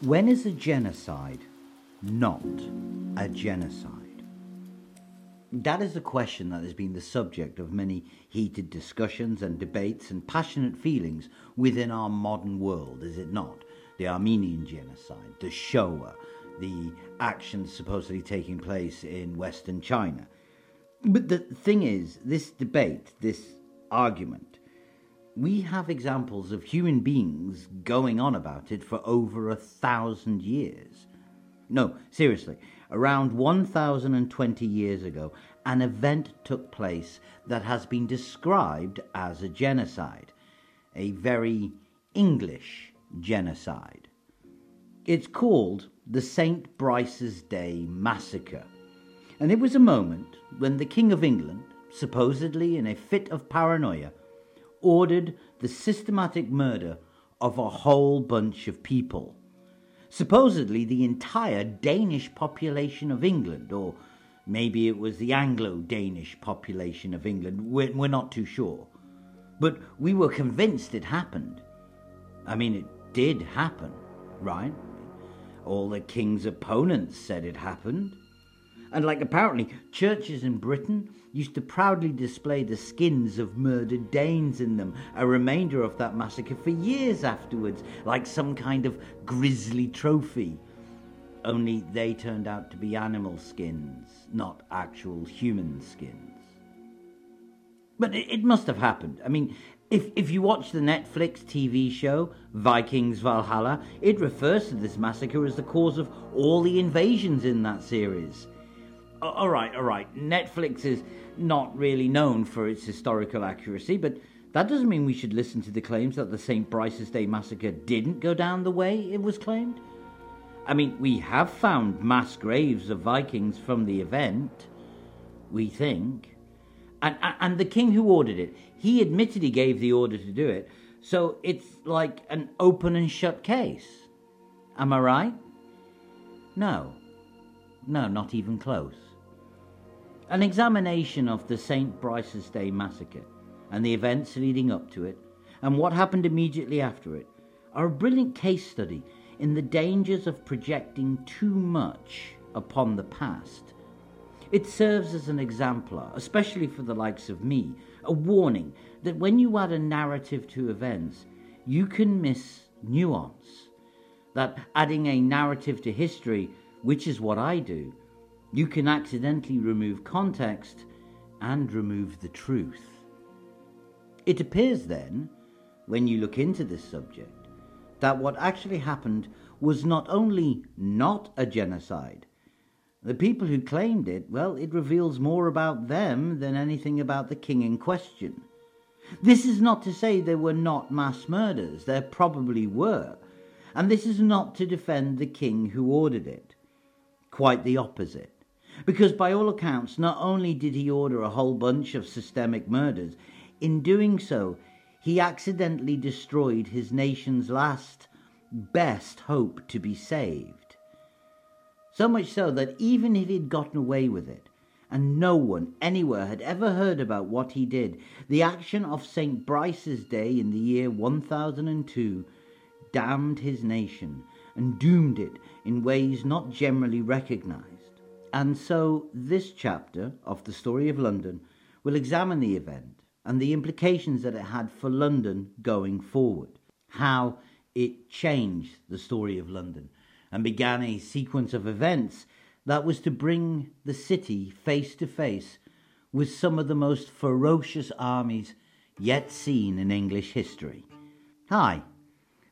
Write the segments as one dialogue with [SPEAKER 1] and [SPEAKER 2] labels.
[SPEAKER 1] When is a genocide not a genocide? That is a question that has been the subject of many heated discussions and debates and passionate feelings within our modern world, is it not? The Armenian genocide, the Shoah, the actions supposedly taking place in Western China. But the thing is, this debate, this argument, we have examples of human beings going on about it for over a thousand years. No, seriously, around 1020 years ago, an event took place that has been described as a genocide, a very English genocide. It's called the St. Brice's Day Massacre, and it was a moment when the King of England, supposedly in a fit of paranoia, ordered the systematic murder of a whole bunch of people. Supposedly the entire Danish population of England, or maybe it was the Anglo Danish population of England, we're, we're not too sure. But we were convinced it happened. I mean, it did happen, right? All the king's opponents said it happened. And, like, apparently, churches in Britain used to proudly display the skins of murdered Danes in them, a remainder of that massacre for years afterwards, like some kind of grisly trophy. Only they turned out to be animal skins, not actual human skins. But it, it must have happened. I mean, if, if you watch the Netflix TV show Vikings Valhalla, it refers to this massacre as the cause of all the invasions in that series. Oh, all right, all right. Netflix is not really known for its historical accuracy, but that doesn't mean we should listen to the claims that the St. Brice's Day massacre didn't go down the way it was claimed. I mean, we have found mass graves of Vikings from the event, we think. And, and the king who ordered it, he admitted he gave the order to do it, so it's like an open and shut case. Am I right? No. No, not even close. An examination of the St. Brice's Day massacre and the events leading up to it and what happened immediately after it are a brilliant case study in the dangers of projecting too much upon the past. It serves as an exemplar, especially for the likes of me, a warning that when you add a narrative to events, you can miss nuance. That adding a narrative to history, which is what I do, you can accidentally remove context and remove the truth. It appears then, when you look into this subject, that what actually happened was not only not a genocide, the people who claimed it, well, it reveals more about them than anything about the king in question. This is not to say there were not mass murders, there probably were, and this is not to defend the king who ordered it. Quite the opposite. Because by all accounts, not only did he order a whole bunch of systemic murders, in doing so, he accidentally destroyed his nation's last, best hope to be saved. So much so that even if he'd gotten away with it, and no one anywhere had ever heard about what he did, the action of St. Brice's Day in the year 1002 damned his nation and doomed it in ways not generally recognized. And so, this chapter of the story of London will examine the event and the implications that it had for London going forward, how it changed the story of London and began a sequence of events that was to bring the city face to face with some of the most ferocious armies yet seen in English history. Hi,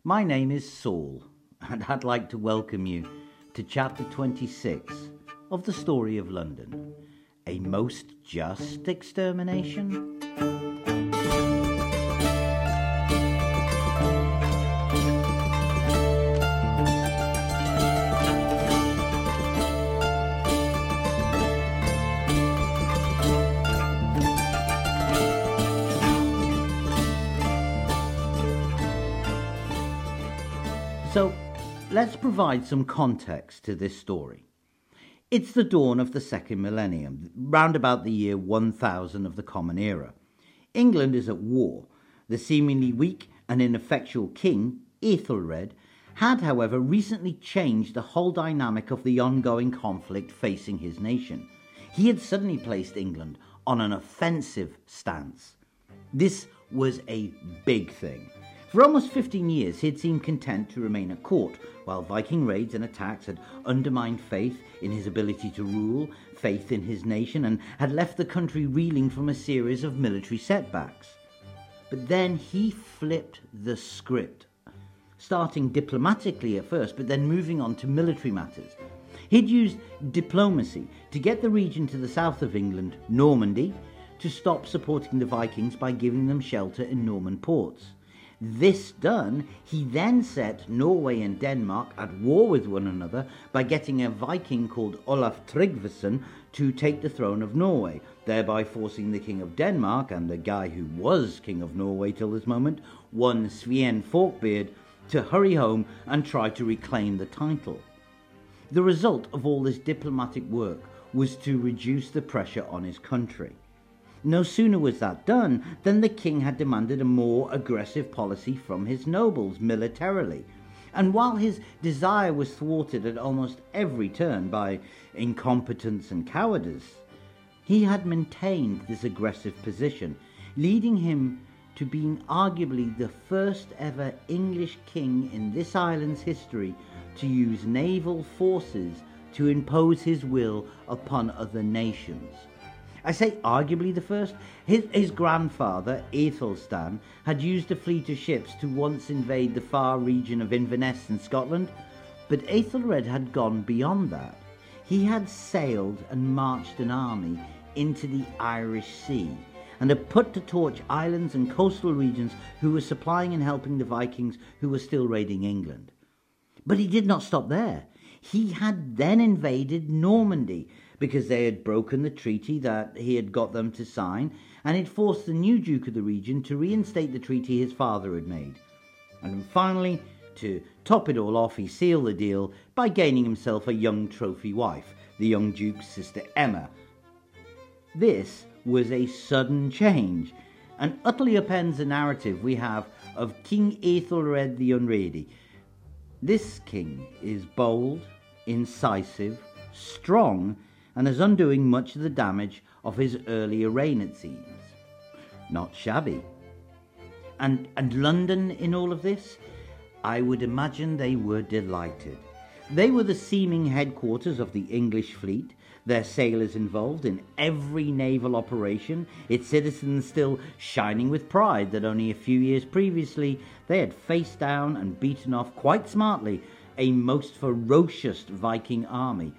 [SPEAKER 1] my name is Saul, and I'd like to welcome you to chapter 26 of the story of London. A most just extermination? So, let's provide some context to this story. It's the dawn of the second millennium, round about the year 1000 of the Common Era. England is at war. The seemingly weak and ineffectual king, Ethelred, had, however, recently changed the whole dynamic of the ongoing conflict facing his nation. He had suddenly placed England on an offensive stance. This was a big thing. For almost 15 years, he had seemed content to remain at court, while Viking raids and attacks had undermined faith in his ability to rule, faith in his nation, and had left the country reeling from a series of military setbacks. But then he flipped the script, starting diplomatically at first, but then moving on to military matters. He'd used diplomacy to get the region to the south of England, Normandy, to stop supporting the Vikings by giving them shelter in Norman ports. This done, he then set Norway and Denmark at war with one another by getting a Viking called Olaf Tryggvason to take the throne of Norway, thereby forcing the King of Denmark and the guy who was King of Norway till this moment, one Svein Forkbeard, to hurry home and try to reclaim the title. The result of all this diplomatic work was to reduce the pressure on his country. No sooner was that done than the king had demanded a more aggressive policy from his nobles militarily. And while his desire was thwarted at almost every turn by incompetence and cowardice, he had maintained this aggressive position, leading him to being arguably the first ever English king in this island's history to use naval forces to impose his will upon other nations. I say arguably the first. His, his grandfather, Aethelstan, had used a fleet of ships to once invade the far region of Inverness in Scotland, but Aethelred had gone beyond that. He had sailed and marched an army into the Irish Sea and had put to torch islands and coastal regions who were supplying and helping the Vikings who were still raiding England. But he did not stop there. He had then invaded Normandy because they had broken the treaty that he had got them to sign, and had forced the new Duke of the region to reinstate the treaty his father had made. And finally, to top it all off, he sealed the deal by gaining himself a young trophy wife, the young Duke's sister Emma. This was a sudden change, and utterly upends the narrative we have of King Ethelred the Unready. This king is bold, incisive, strong, and is undoing much of the damage of his earlier reign, it seems. Not shabby. And, and London in all of this? I would imagine they were delighted. They were the seeming headquarters of the English fleet, their sailors involved in every naval operation, its citizens still shining with pride that only a few years previously they had faced down and beaten off quite smartly a most ferocious Viking army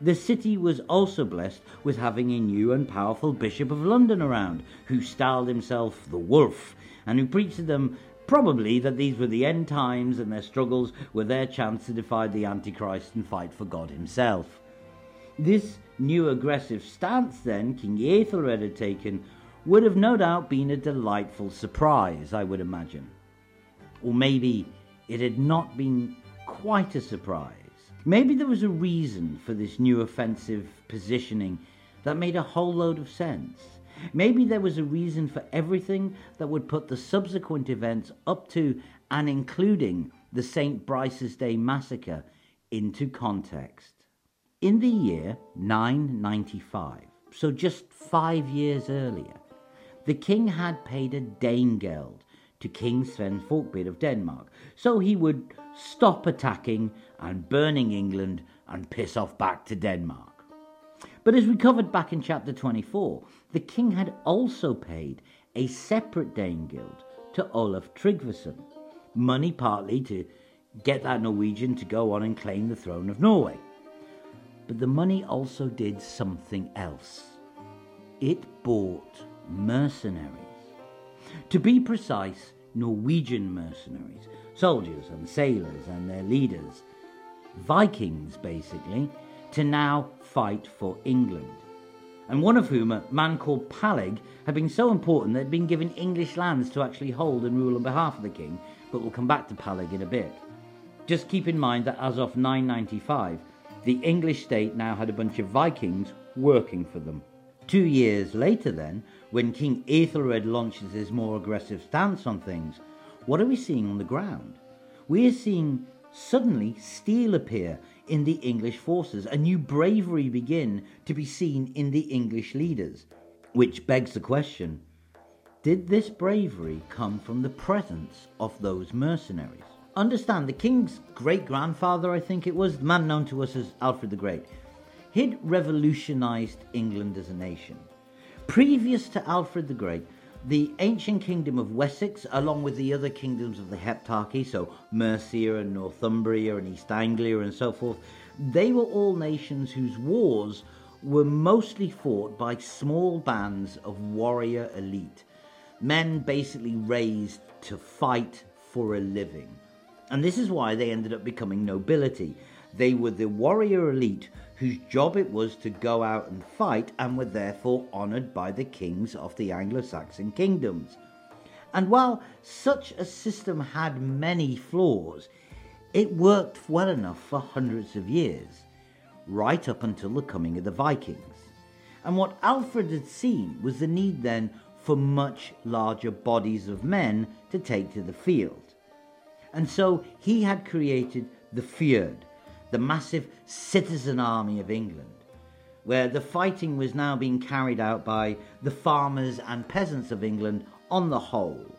[SPEAKER 1] the city was also blessed with having a new and powerful Bishop of London around, who styled himself the Wolf, and who preached to them probably that these were the end times and their struggles were their chance to defy the Antichrist and fight for God himself. This new aggressive stance, then, King Aethelred had taken, would have no doubt been a delightful surprise, I would imagine. Or maybe it had not been quite a surprise. Maybe there was a reason for this new offensive positioning that made a whole load of sense. Maybe there was a reason for everything that would put the subsequent events up to and including the St. Brice's Day massacre into context. In the year 995, so just five years earlier, the king had paid a Danegeld to King Sven Forkbeard of Denmark, so he would stop attacking and burning England and piss off back to Denmark. But as we covered back in chapter 24, the king had also paid a separate Danegeld to Olaf Tryggvason, money partly to get that Norwegian to go on and claim the throne of Norway. But the money also did something else. It bought mercenaries. To be precise, Norwegian mercenaries, soldiers and sailors and their leaders, Vikings basically, to now fight for England. And one of whom, a man called Paleg, had been so important that he'd been given English lands to actually hold and rule on behalf of the king, but we'll come back to Paleg in a bit. Just keep in mind that as of 995, the English state now had a bunch of Vikings working for them. Two years later, then, when King Ethelred launches his more aggressive stance on things, what are we seeing on the ground? We are seeing suddenly steel appear in the English forces, a new bravery begin to be seen in the English leaders, which begs the question did this bravery come from the presence of those mercenaries? Understand, the king's great grandfather, I think it was, the man known to us as Alfred the Great, he'd revolutionized England as a nation. Previous to Alfred the Great, the ancient kingdom of Wessex, along with the other kingdoms of the Heptarchy, so Mercia and Northumbria and East Anglia and so forth, they were all nations whose wars were mostly fought by small bands of warrior elite, men basically raised to fight for a living. And this is why they ended up becoming nobility. They were the warrior elite whose job it was to go out and fight and were therefore honoured by the kings of the Anglo Saxon kingdoms. And while such a system had many flaws, it worked well enough for hundreds of years, right up until the coming of the Vikings. And what Alfred had seen was the need then for much larger bodies of men to take to the field. And so he had created the Fyrd, the massive citizen army of England, where the fighting was now being carried out by the farmers and peasants of England on the whole.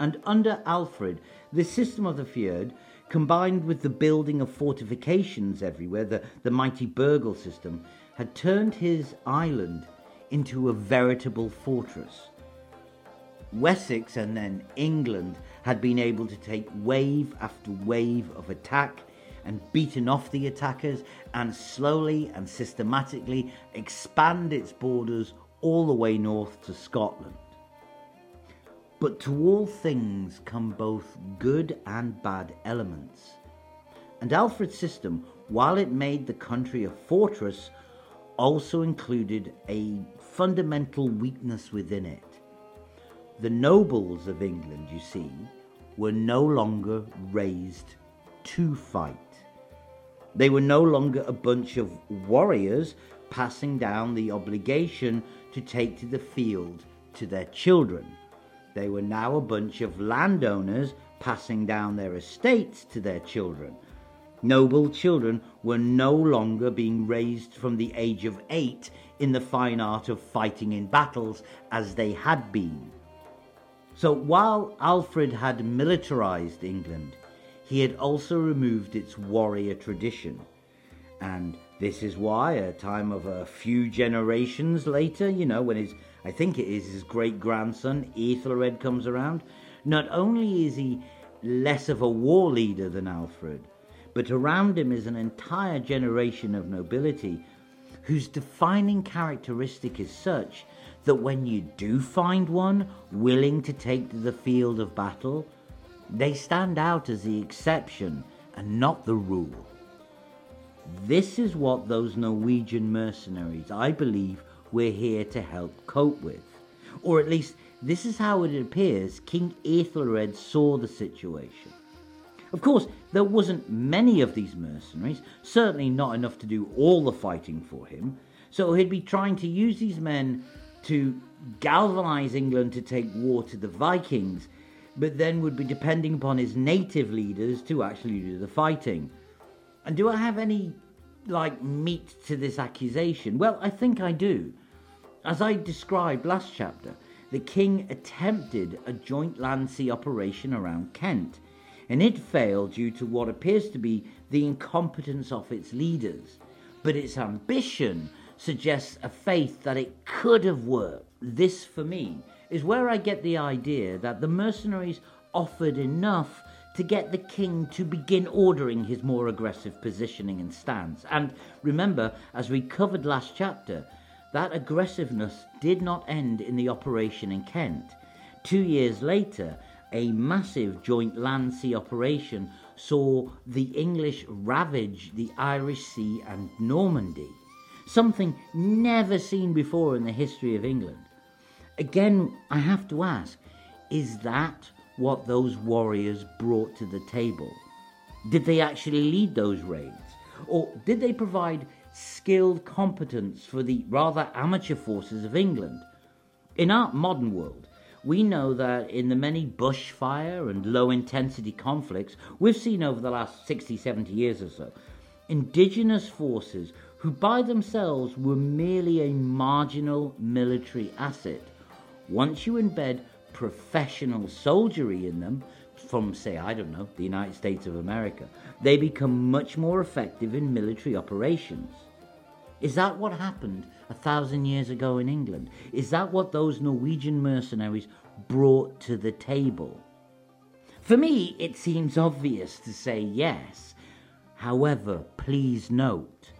[SPEAKER 1] And under Alfred, the system of the Fyrd, combined with the building of fortifications everywhere, the, the mighty burghal system, had turned his island into a veritable fortress. Wessex and then England had been able to take wave after wave of attack and beaten off the attackers and slowly and systematically expand its borders all the way north to Scotland. But to all things come both good and bad elements. And Alfred's system, while it made the country a fortress, also included a fundamental weakness within it. The nobles of England, you see, were no longer raised to fight. They were no longer a bunch of warriors passing down the obligation to take to the field to their children. They were now a bunch of landowners passing down their estates to their children. Noble children were no longer being raised from the age of eight in the fine art of fighting in battles as they had been. So while Alfred had militarized England, he had also removed its warrior tradition. And this is why, a time of a few generations later, you know, when his, I think it is his great grandson, Ethelred, comes around, not only is he less of a war leader than Alfred, but around him is an entire generation of nobility whose defining characteristic is such that when you do find one willing to take to the field of battle, they stand out as the exception and not the rule. This is what those Norwegian mercenaries, I believe, we're here to help cope with. Or at least, this is how it appears King Ethelred saw the situation. Of course, there wasn't many of these mercenaries, certainly not enough to do all the fighting for him, so he'd be trying to use these men to galvanize England to take war to the Vikings, but then would be depending upon his native leaders to actually do the fighting. And do I have any, like, meat to this accusation? Well, I think I do. As I described last chapter, the king attempted a joint land sea operation around Kent, and it failed due to what appears to be the incompetence of its leaders. But its ambition suggests a faith that it could have worked. This, for me, is where I get the idea that the mercenaries offered enough to get the king to begin ordering his more aggressive positioning and stance. And remember, as we covered last chapter, that aggressiveness did not end in the operation in Kent. Two years later, a massive joint land sea operation saw the English ravage the Irish Sea and Normandy something never seen before in the history of England. Again, I have to ask is that what those warriors brought to the table? Did they actually lead those raids? Or did they provide skilled competence for the rather amateur forces of England? In our modern world, we know that in the many bushfire and low intensity conflicts we've seen over the last 60, 70 years or so, indigenous forces who by themselves were merely a marginal military asset, once you embed professional soldiery in them, from, say, I don't know, the United States of America, they become much more effective in military operations. Is that what happened a thousand years ago in England? Is that what those Norwegian mercenaries brought to the table? For me, it seems obvious to say yes. However, please note,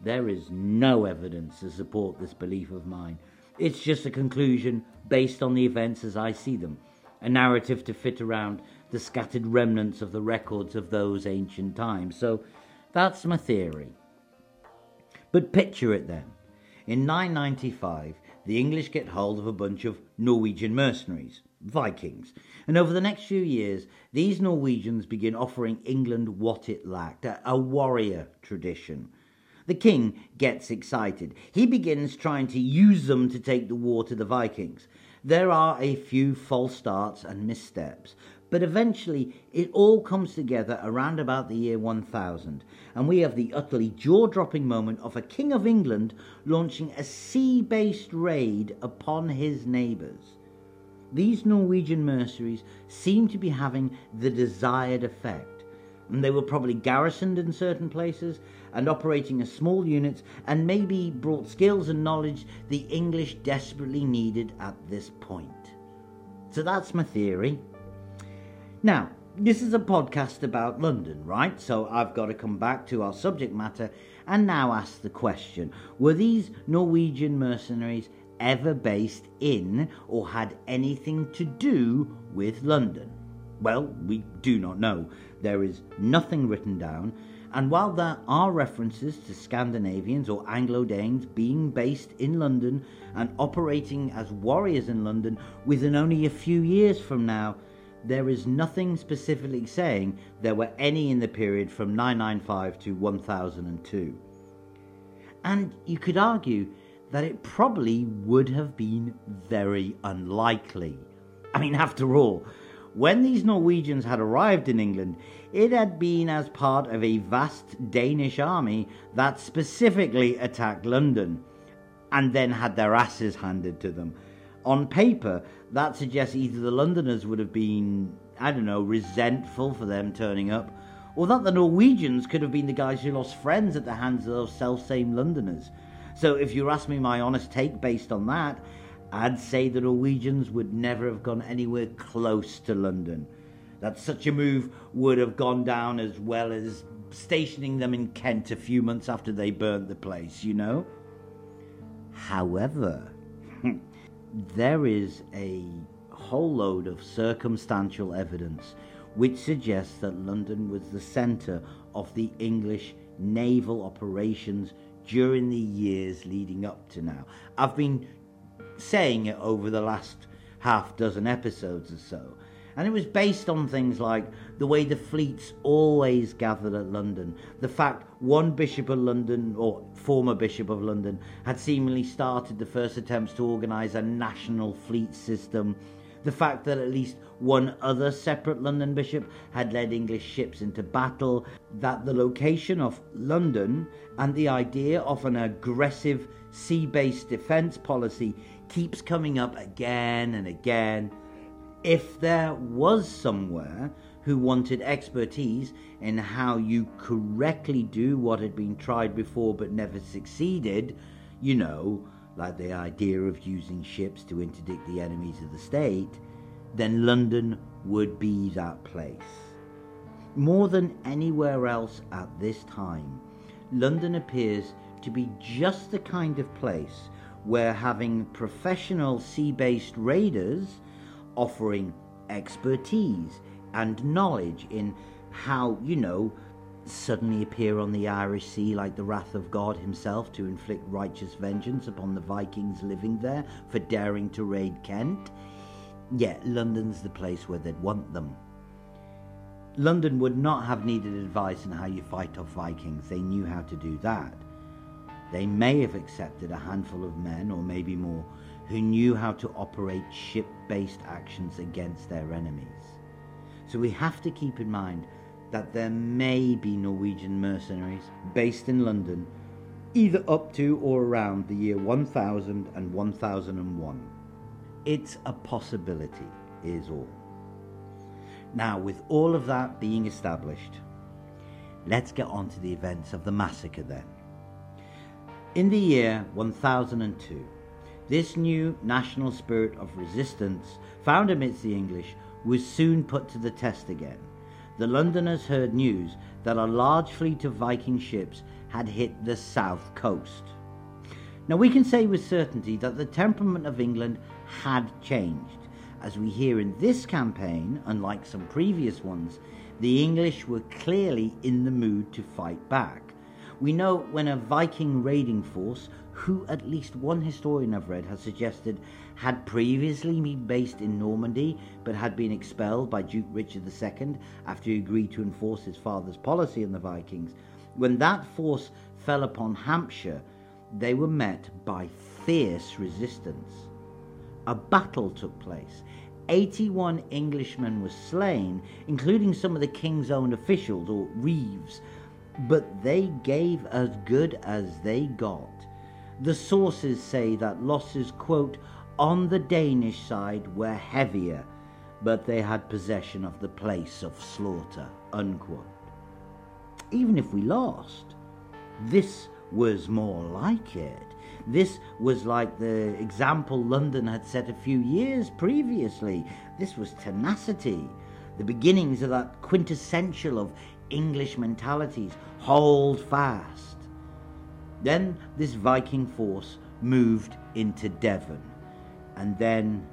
[SPEAKER 1] there is no evidence to support this belief of mine. It's just a conclusion based on the events as I see them, a narrative to fit around the scattered remnants of the records of those ancient times. So that's my theory. But picture it then. In 995, the English get hold of a bunch of Norwegian mercenaries, Vikings, and over the next few years, these Norwegians begin offering England what it lacked a, warrior tradition. The king gets excited. He begins trying to use them to take the war to the Vikings. There are a few false starts and missteps, but eventually, it all comes together around about the year 1000, and we have the utterly jaw dropping moment of a King of England launching a sea based raid upon his neighbours. These Norwegian mercenaries seem to be having the desired effect, and they were probably garrisoned in certain places and operating as small units, and maybe brought skills and knowledge the English desperately needed at this point. So that's my theory. Now, this is a podcast about London, right? So I've got to come back to our subject matter and now ask the question Were these Norwegian mercenaries ever based in or had anything to do with London? Well, we do not know. There is nothing written down, and while there are references to Scandinavians or Anglo Danes being based in London and operating as warriors in London within only a few years from now, there is nothing specifically saying there were any in the period from 995 to 1002. And you could argue that it probably would have been very unlikely. I mean, after all, when these Norwegians had arrived in England, it had been as part of a vast Danish army that specifically attacked London and then had their asses handed to them on paper, that suggests either the Londoners would have been, I don't know, resentful for them turning up, or that the Norwegians could have been the guys who lost friends at the hands of those self same Londoners. So if you ask me my honest take based on that, I'd say the Norwegians would never have gone anywhere close to London. That such a move would have gone down as well as stationing them in Kent a few months after they burnt the place, you know? However, there is a whole load of circumstantial evidence which suggests that London was the centre of the English naval operations during the years leading up to now. I've been saying it over the last half dozen episodes or so, and it was based on things like the way the fleets always gathered at London, the fact one Bishop of London, or former Bishop of London, had seemingly started the first attempts to organise a national fleet system, the fact that at least one other separate London bishop had led English ships into battle, that the location of London and the idea of an aggressive sea based defence policy keeps coming up again and again if there was somewhere who wanted expertise in how you correctly do what had been tried before but never succeeded, you know, like the idea of using ships to interdict the enemies of the state, then London would be that place. More than anywhere else at this time, London appears to be just the kind of place where having professional sea based raiders offering expertise and knowledge in how, you know, suddenly appear on the Irish Sea like the wrath of God himself to inflict righteous vengeance upon the Vikings living there for daring to raid Kent. Yet yeah, London's the place where they'd want them. London would not have needed advice on how you fight off Vikings, they knew how to do that. They may have accepted a handful of men, or maybe more, who knew how to operate ship based actions against their enemies. So we have to keep in mind that there may be Norwegian mercenaries based in London either up to or around the year 1000 and 1001. It's a possibility, is all. Now, with all of that being established, let's get on to the events of the massacre then. In the year 1002, this new national spirit of resistance found amidst the English was soon put to the test again. The Londoners heard news that a large fleet of Viking ships had hit the south coast. Now, we can say with certainty that the temperament of England had changed. As we hear in this campaign, unlike some previous ones, the English were clearly in the mood to fight back. We know when a Viking raiding force, who at least one historian I've read has suggested had previously been based in Normandy but had been expelled by Duke Richard II after he agreed to enforce his father's policy on the Vikings, when that force fell upon Hampshire, they were met by fierce resistance. A battle took place. 81 Englishmen were slain, including some of the king's own officials, or reeves, but they gave as good as they got. The sources say that losses, quote, on the Danish side were heavier, but they had possession of the place of slaughter, unquote. Even if we lost, this was more like it. This was like the example London had set a few years previously. This was tenacity, the beginnings of that quintessential of English mentalities hold fast. Then this Viking force moved into Devon, and then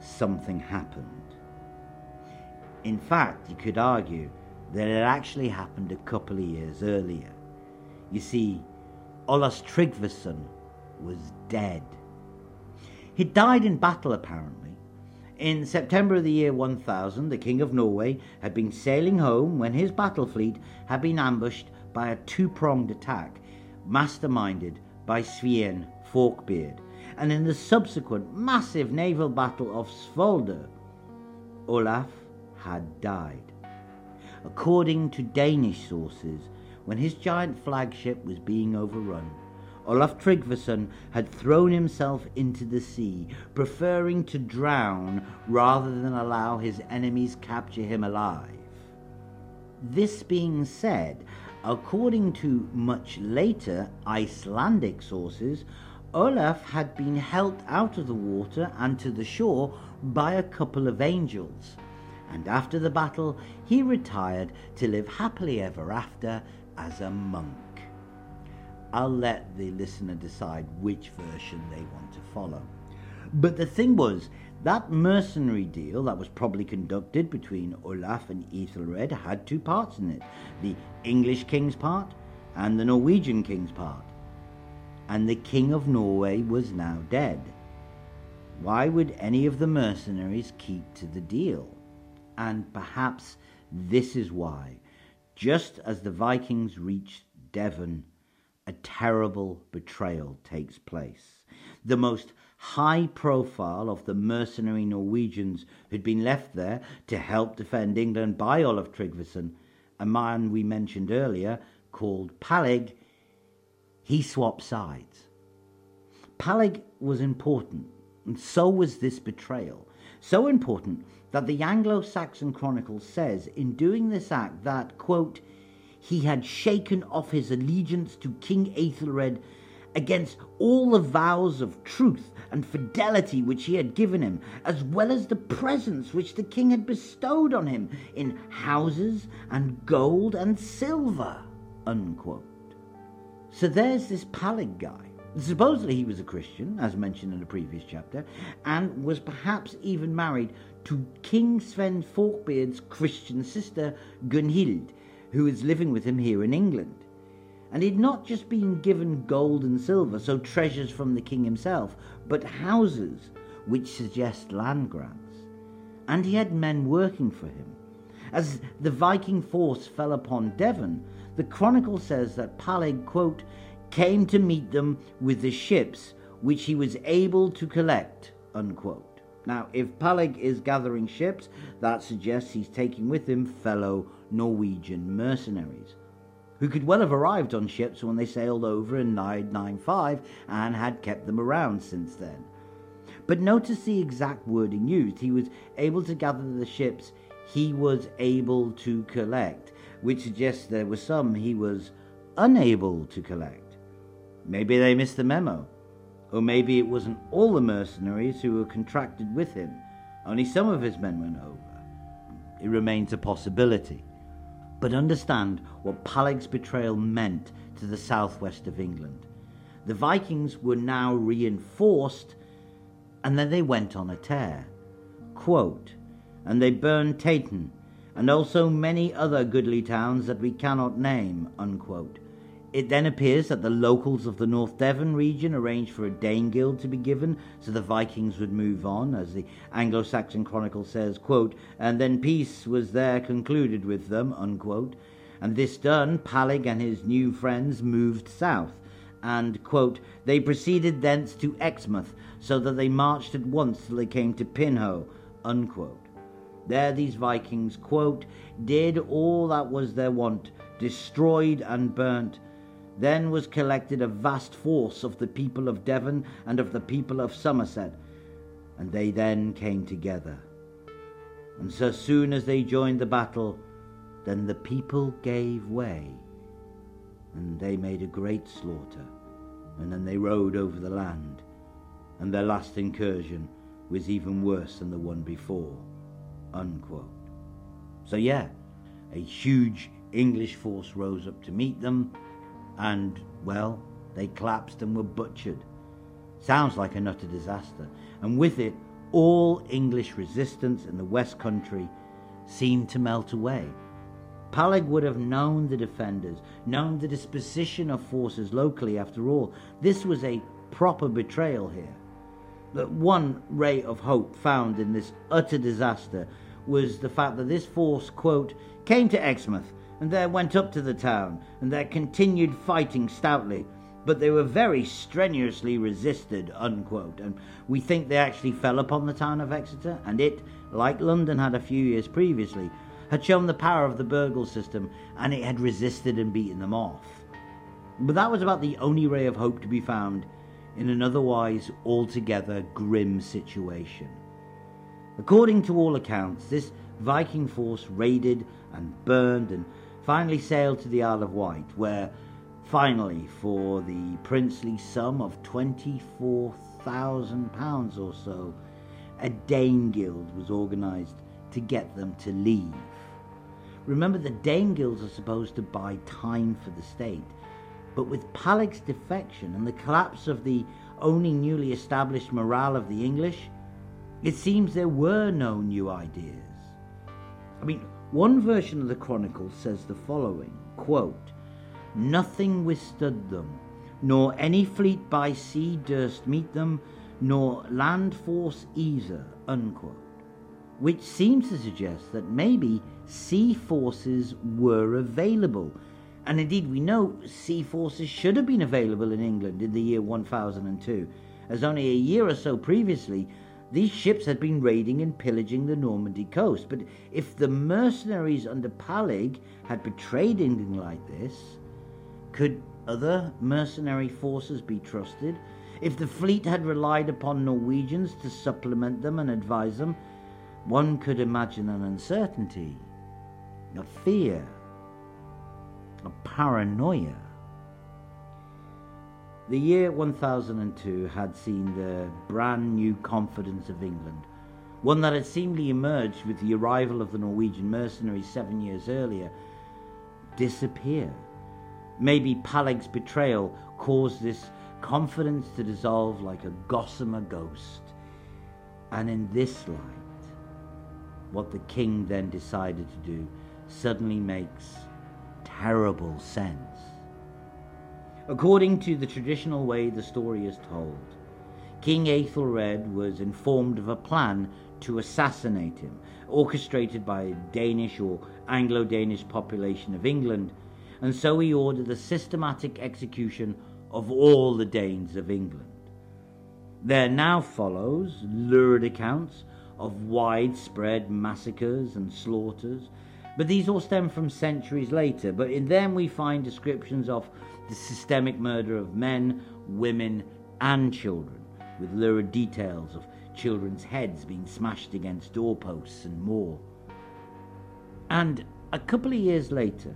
[SPEAKER 1] something happened. In fact, you could argue that it actually happened a couple of years earlier. You see, Olaf Tryggvason was dead. He died in battle, apparently, in September of the year 1000, the King of Norway had been sailing home when his battle fleet had been ambushed by a two pronged attack, masterminded by Svein Forkbeard, and in the subsequent massive naval battle of Svolder, Olaf had died. According to Danish sources, when his giant flagship was being overrun, Olaf Tryggvason had thrown himself into the sea, preferring to drown rather than allow his enemies capture him alive. This being said, according to much later Icelandic sources, Olaf had been helped out of the water and to the shore by a couple of angels, and after the battle he retired to live happily ever after as a monk. I'll let the listener decide which version they want to follow. But the thing was, that mercenary deal that was probably conducted between Olaf and Ethelred had two parts in it the English king's part and the Norwegian king's part. And the king of Norway was now dead. Why would any of the mercenaries keep to the deal? And perhaps this is why, just as the Vikings reached Devon a terrible betrayal takes place. The most high profile of the mercenary Norwegians who'd been left there to help defend England by Olaf Tryggvason, a man we mentioned earlier called Palig, he swapped sides. Palig was important, and so was this betrayal. So important that the Anglo Saxon Chronicle says in doing this act that, quote, he had shaken off his allegiance to King Ethelred against all the vows of truth and fidelity which he had given him, as well as the presents which the king had bestowed on him in houses and gold and silver. Unquote. So there's this Palig guy. Supposedly he was a Christian, as mentioned in a previous chapter, and was perhaps even married to King Sven Forkbeard's Christian sister Gunhild, who was living with him here in England. And he'd not just been given gold and silver, so treasures from the king himself, but houses, which suggest land grants. And he had men working for him. As the Viking force fell upon Devon, the chronicle says that Palig, quote, came to meet them with the ships which he was able to collect. Unquote. Now, if Peleg is gathering ships, that suggests he's taking with him fellow Norwegian mercenaries, who could well have arrived on ships when they sailed over in 995 and had kept them around since then. But notice the exact wording used. He was able to gather the ships he was able to collect, which suggests there were some he was unable to collect. Maybe they missed the memo. Or maybe it wasn't all the mercenaries who were contracted with him, only some of his men went over. It remains a possibility. But understand what Peleg's betrayal meant to the southwest of England. The Vikings were now reinforced, and then they went on a tear. Quote, and they burned Teignton, and also many other goodly towns that we cannot name. Unquote. It then appears that the locals of the North Devon region arranged for a Danegeld to be given so the Vikings would move on, as the Anglo Saxon Chronicle says, quote, and then peace was there concluded with them, unquote. And this done, Palig and his new friends moved south, and, quote, they proceeded thence to Exmouth, so that they marched at once till they came to Pinhoe, unquote. There these Vikings, quote, did all that was their wont, destroyed and burnt, then was collected a vast force of the people of Devon and of the people of Somerset, and they then came together. And so soon as they joined the battle, then the people gave way, and they made a great slaughter, and then they rode over the land, and their last incursion was even worse than the one before. Unquote. So, yeah, a huge English force rose up to meet them and, well, they collapsed and were butchered. Sounds like an utter disaster, and with it, all English resistance in the West Country seemed to melt away. Peleg would have known the defenders, known the disposition of forces locally. After all, this was a proper betrayal here. The one ray of hope found in this utter disaster was the fact that this force, quote, came to Exmouth and there went up to the town, and there continued fighting stoutly, but they were very strenuously resisted, unquote. And we think they actually fell upon the town of Exeter, and it, like London had a few years previously, had shown the power of the burghal system, and it had resisted and beaten them off. But that was about the only ray of hope to be found in an otherwise altogether grim situation. According to all accounts, this Viking force raided and burned and finally sailed to the Isle of Wight, where finally, for the princely sum of £24,000 or so, a Danegeld was organised to get them to leave. Remember, the Danegelds are supposed to buy time for the state, but with Peleg's defection and the collapse of the only newly established morale of the English, it seems there were no new ideas. I mean, one version of the Chronicle says the following quote, Nothing withstood them, nor any fleet by sea durst meet them, nor land force either. Unquote. Which seems to suggest that maybe sea forces were available. And indeed, we know sea forces should have been available in England in the year 1002, as only a year or so previously these ships had been raiding and pillaging the Normandy coast, but if the mercenaries under Peleg had betrayed England like this, could other mercenary forces be trusted? If the fleet had relied upon Norwegians to supplement them and advise them, one could imagine an uncertainty, a fear, a paranoia. The year 1002 had seen the brand new confidence of England, one that had seemingly emerged with the arrival of the Norwegian mercenaries seven years earlier, disappear. Maybe Peleg's betrayal caused this confidence to dissolve like a gossamer ghost. And in this light, what the king then decided to do suddenly makes terrible sense. According to the traditional way the story is told, King Aethelred was informed of a plan to assassinate him, orchestrated by a Danish or Anglo Danish population of England, and so he ordered the systematic execution of all the Danes of England. There now follows lurid accounts of widespread massacres and slaughters, but these all stem from centuries later. But in them we find descriptions of the systemic murder of men, women, and children, with lurid details of children's heads being smashed against doorposts and more. And a couple of years later,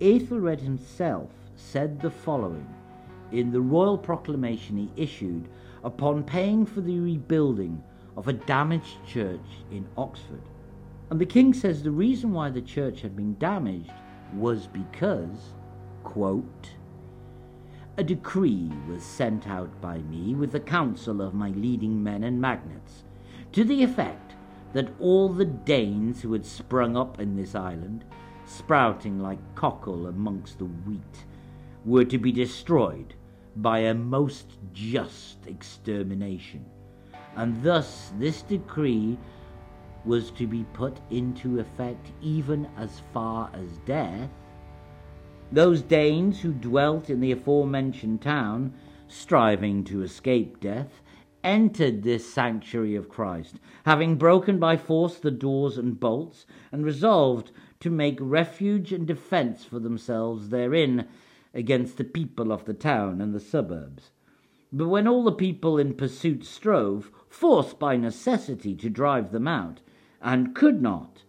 [SPEAKER 1] Aethelred himself said the following in the royal proclamation he issued upon paying for the rebuilding of a damaged church in Oxford. And the king says the reason why the church had been damaged was because, quote, a decree was sent out by me with the counsel of my leading men and magnates, to the effect that all the Danes who had sprung up in this island, sprouting like cockle amongst the wheat, were to be destroyed by a most just extermination. And thus this decree was to be put into effect even as far as death, those Danes who dwelt in the aforementioned town, striving to escape death, entered this sanctuary of Christ, having broken by force the doors and bolts, and resolved to make refuge and defence for themselves therein against the people of the town and the suburbs. But when all the people in pursuit strove, forced by necessity to drive them out, and could not,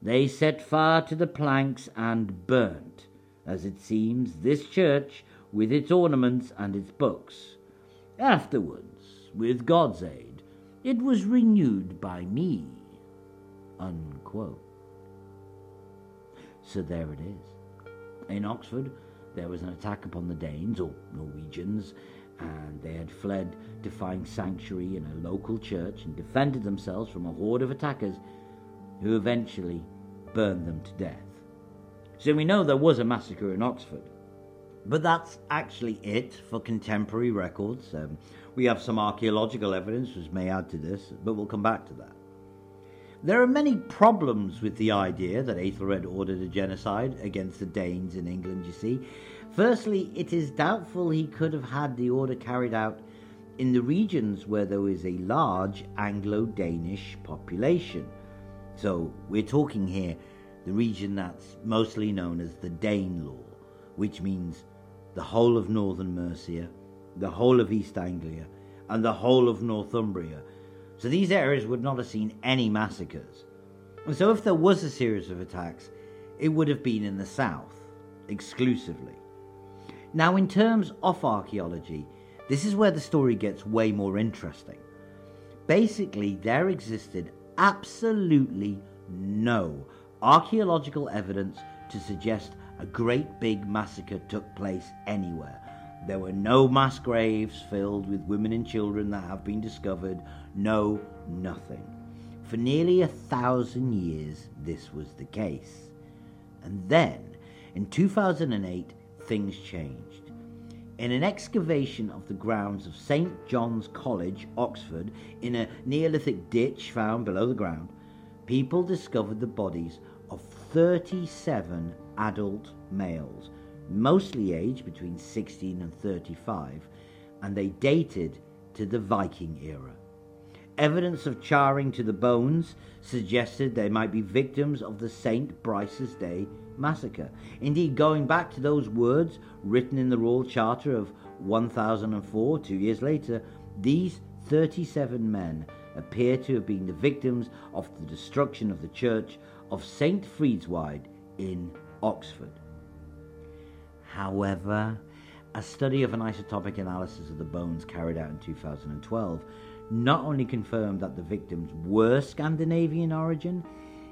[SPEAKER 1] they set fire to the planks and burnt as it seems, this church with its ornaments and its books. Afterwards, with God's aid, it was renewed by me. Unquote. So there it is. In Oxford, there was an attack upon the Danes, or Norwegians, and they had fled to find sanctuary in a local church and defended themselves from a horde of attackers who eventually burned them to death. So we know there was a massacre in Oxford. But that's actually it for contemporary records. Um, we have some archaeological evidence which may add to this, but we'll come back to that. There are many problems with the idea that Aethelred ordered a genocide against the Danes in England, you see. Firstly, it is doubtful he could have had the order carried out in the regions where there was a large Anglo Danish population. So we're talking here the region that's mostly known as the Danelaw, which means the whole of northern Mercia, the whole of East Anglia, and the whole of Northumbria. So these areas would not have seen any massacres. And so if there was a series of attacks, it would have been in the south, exclusively. Now, in terms of archaeology, this is where the story gets way more interesting. Basically, there existed absolutely no archaeological evidence to suggest a great big massacre took place anywhere. There were no mass graves filled with women and children that have been discovered. No, nothing. For nearly a thousand years, this was the case. And then, in 2008, things changed. In an excavation of the grounds of St. John's College, Oxford, in a Neolithic ditch found below the ground, people discovered the bodies 37 adult males, mostly aged between 16 and 35, and they dated to the Viking era. Evidence of charring to the bones suggested they might be victims of the St. Brice's Day massacre. Indeed, going back to those words written in the Royal Charter of 1004, two years later, these 37 men appear to have been the victims of the destruction of the church of St. Frideswide in Oxford. However, a study of an isotopic analysis of the bones carried out in 2012 not only confirmed that the victims were Scandinavian origin,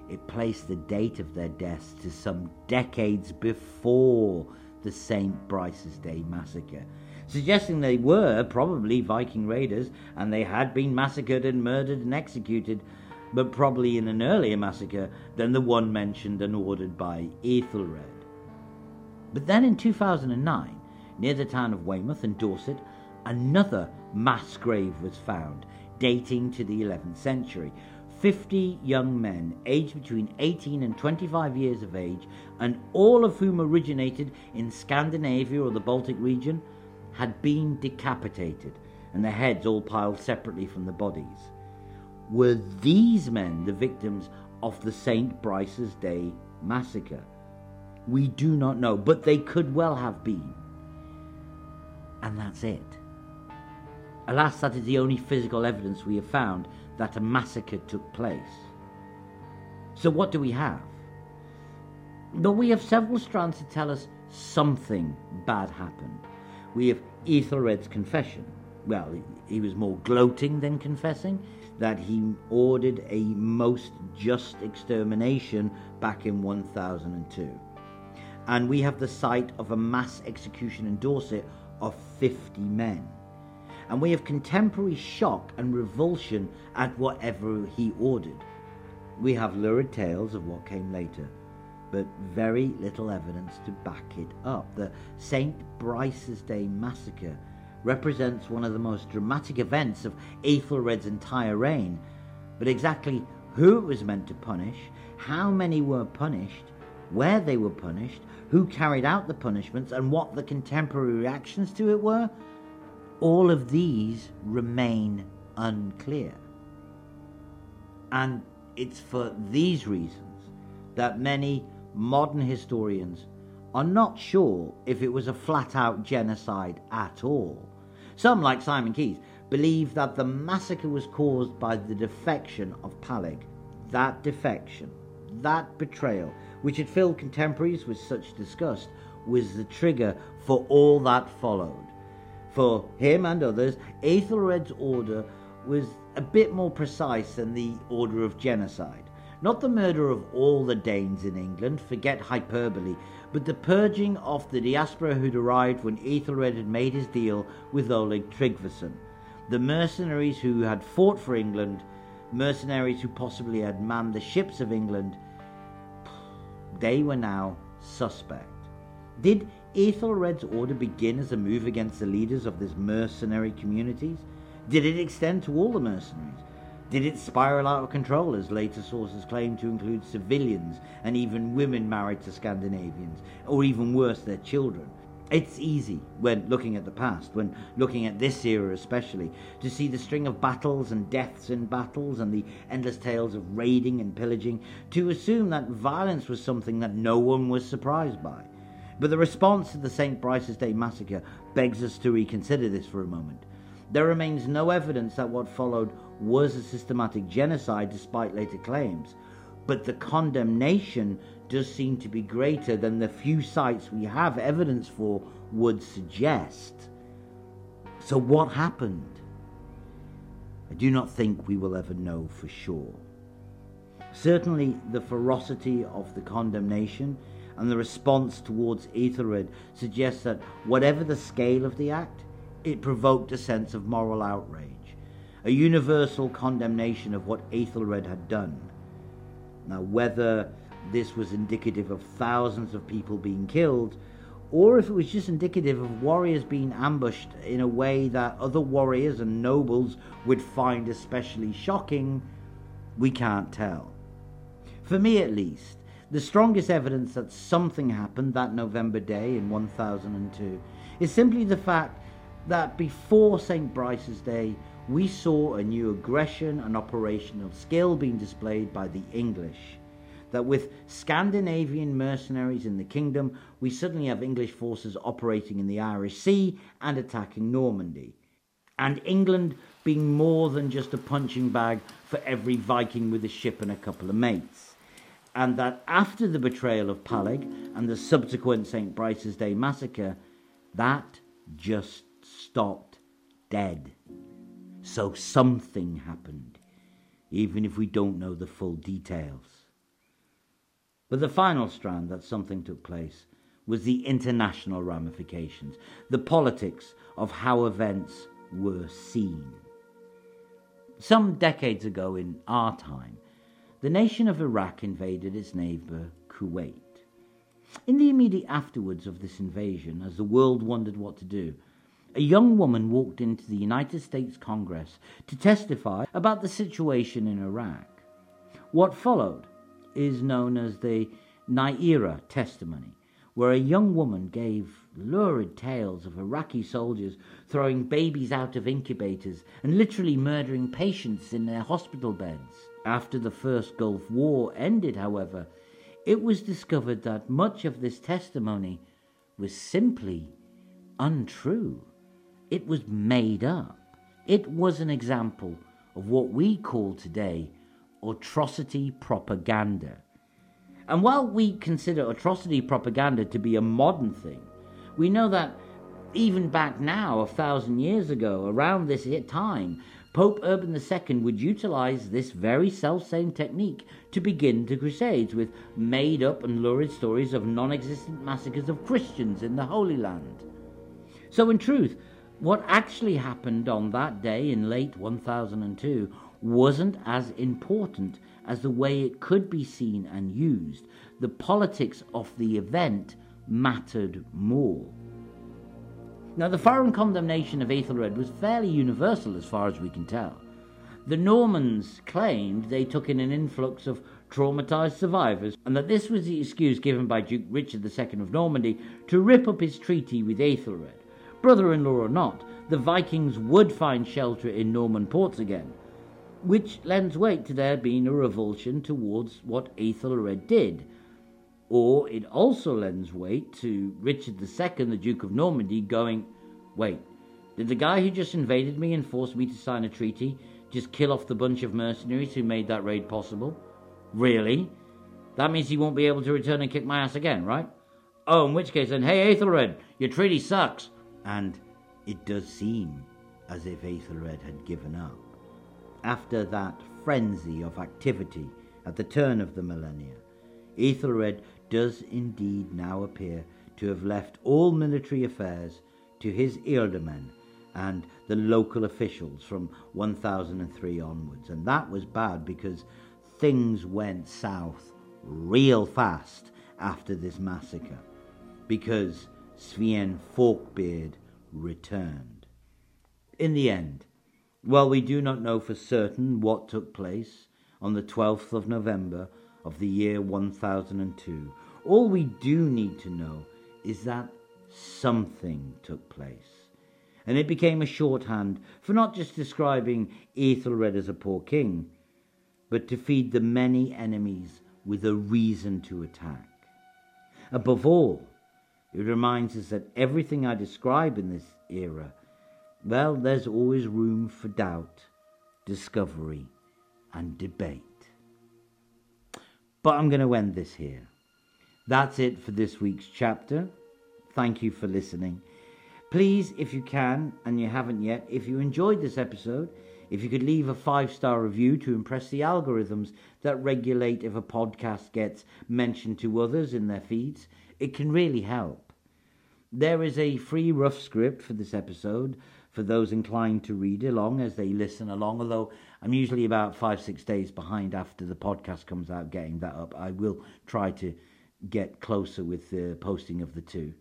[SPEAKER 1] it placed the date of their deaths to some decades before the St. Brice's Day massacre, suggesting they were probably Viking raiders and they had been massacred and murdered and executed, but probably in an earlier massacre than the one mentioned and ordered by Ethelred. But then in 2009, near the town of Weymouth in Dorset, another mass grave was found, dating to the 11th century. 50 young men, aged between 18 and 25 years of age, and all of whom originated in Scandinavia or the Baltic region, had been decapitated, and their heads all piled separately from the bodies. Were these men the victims of the St. Brice's Day massacre? We do not know, but they could well have been. And that's it. Alas, that is the only physical evidence we have found that a massacre took place. So, what do we have? Though we have several strands to tell us something bad happened. We have Ethelred's confession. Well, he was more gloating than confessing that he ordered a most just extermination back in 1002. And we have the sight of a mass execution in Dorset of 50 men. And we have contemporary shock and revulsion at whatever he ordered. We have lurid tales of what came later, but very little evidence to back it up. The St. Brice's Day massacre represents one of the most dramatic events of Ethelred's entire reign, but exactly who it was meant to punish, how many were punished, where they were punished, who carried out the punishments, and what the contemporary reactions to it were, all of these remain unclear. And it's for these reasons that many modern historians are not sure if it was a flat out genocide at all. Some, like Simon Keynes, believe that the massacre was caused by the defection of Pallig. That defection, that betrayal, which had filled contemporaries with such disgust, was the trigger for all that followed. For him and others, Ethelred's order was a bit more precise than the order of genocide. Not the murder of all the Danes in England, forget hyperbole, but the purging of the diaspora who'd arrived when Ethelred had made his deal with Olaf Tryggvason. The mercenaries who had fought for England, mercenaries who possibly had manned the ships of England, they were now suspect. Did Ethelred's order begin as a move against the leaders of these mercenary communities? Did it extend to all the mercenaries? Did it spiral out of control, as later sources claim to include civilians and even women married to Scandinavians, or even worse, their children? It's easy, when looking at the past, when looking at this era especially, to see the string of battles and deaths in battles and the endless tales of raiding and pillaging, to assume that violence was something that no one was surprised by. But the response to the St. Brice's Day massacre begs us to reconsider this for a moment. There remains no evidence that what followed was a systematic genocide despite later claims, but the condemnation does seem to be greater than the few sites we have evidence for would suggest. So, what happened? I do not think we will ever know for sure. Certainly, the ferocity of the condemnation and the response towards Ethelred suggests that whatever the scale of the act, it provoked a sense of moral outrage, a universal condemnation of what Ethelred had done. Now, whether this was indicative of thousands of people being killed, or if it was just indicative of warriors being ambushed in a way that other warriors and nobles would find especially shocking, we can't tell. For me, at least, the strongest evidence that something happened that November day in 1002 is simply the fact that before St. Brice's Day, we saw a new aggression and operational skill being displayed by the English. That with Scandinavian mercenaries in the kingdom, we suddenly have English forces operating in the Irish Sea and attacking Normandy. And England being more than just a punching bag for every Viking with a ship and a couple of mates. And that after the betrayal of Pallig and the subsequent St. Brice's Day massacre, that just stopped dead. So something happened, even if we don't know the full details. But the final strand that something took place was the international ramifications, the politics of how events were seen. Some decades ago in our time, the nation of Iraq invaded its neighbor Kuwait. In the immediate afterwards of this invasion, as the world wondered what to do, a young woman walked into the United States Congress to testify about the situation in Iraq. What followed is known as the Nayirah testimony, where a young woman gave lurid tales of Iraqi soldiers throwing babies out of incubators and literally murdering patients in their hospital beds. After the First Gulf War ended, however, it was discovered that much of this testimony was simply untrue. It was made up. It was an example of what we call today atrocity propaganda. And while we consider atrocity propaganda to be a modern thing, we know that even back now, a thousand years ago, around this time, Pope Urban II would utilize this very self-same technique to begin the Crusades with made up and lurid stories of non-existent massacres of Christians in the Holy Land. So in truth, what actually happened on that day in late 1002 wasn't as important as the way it could be seen and used. The politics of the event mattered more. Now, the foreign condemnation of Ethelred was fairly universal as far as we can tell. The Normans claimed they took in an influx of traumatized survivors, and that this was the excuse given by Duke Richard II of Normandy to rip up his treaty with Ethelred. Brother in law or not, the Vikings would find shelter in Norman ports again, which lends weight to there being a revulsion towards what Ethelred did. Or it also lends weight to Richard II, the Duke of Normandy, going, Wait, did the guy who just invaded me and forced me to sign a treaty just kill off the bunch of mercenaries who made that raid possible? Really? That means he won't be able to return and kick my ass again, right? Oh, in which case then, hey Ethelred, your treaty sucks. And it does seem as if Ethelred had given up after that frenzy of activity at the turn of the millennia, Ethelred does indeed now appear to have left all military affairs to his ealdormen and the local officials from 1003 onwards. And that was bad because things went south real fast after this massacre because Sweyn Forkbeard returned. In the end, while we do not know for certain what took place on the 12th of November of the year 1002, all we do need to know is that something took place. And it became a shorthand for not just describing Ethelred as a poor king, but to feed the many enemies with a reason to attack. Above all, it reminds us that everything I describe in this era well, there's always room for doubt, discovery, and debate. But I'm going to end this here. That's it for this week's chapter. Thank you for listening. Please, if you can, and you haven't yet, if you enjoyed this episode, if you could leave a five star review to impress the algorithms that regulate if a podcast gets mentioned to others in their feeds, it can really help. There is a free rough script for this episode for those inclined to read along as they listen along. Although I'm usually about five, six days behind after the podcast comes out getting that up. I will try to get closer with the posting of the two.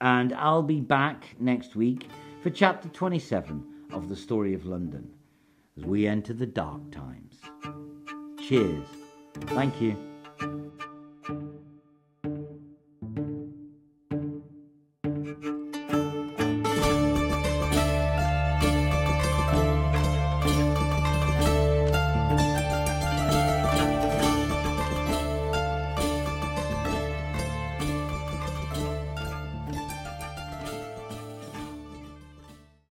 [SPEAKER 1] And I'll be back next week for chapter 27 of the story of London as we enter the dark times. Cheers. Thank you.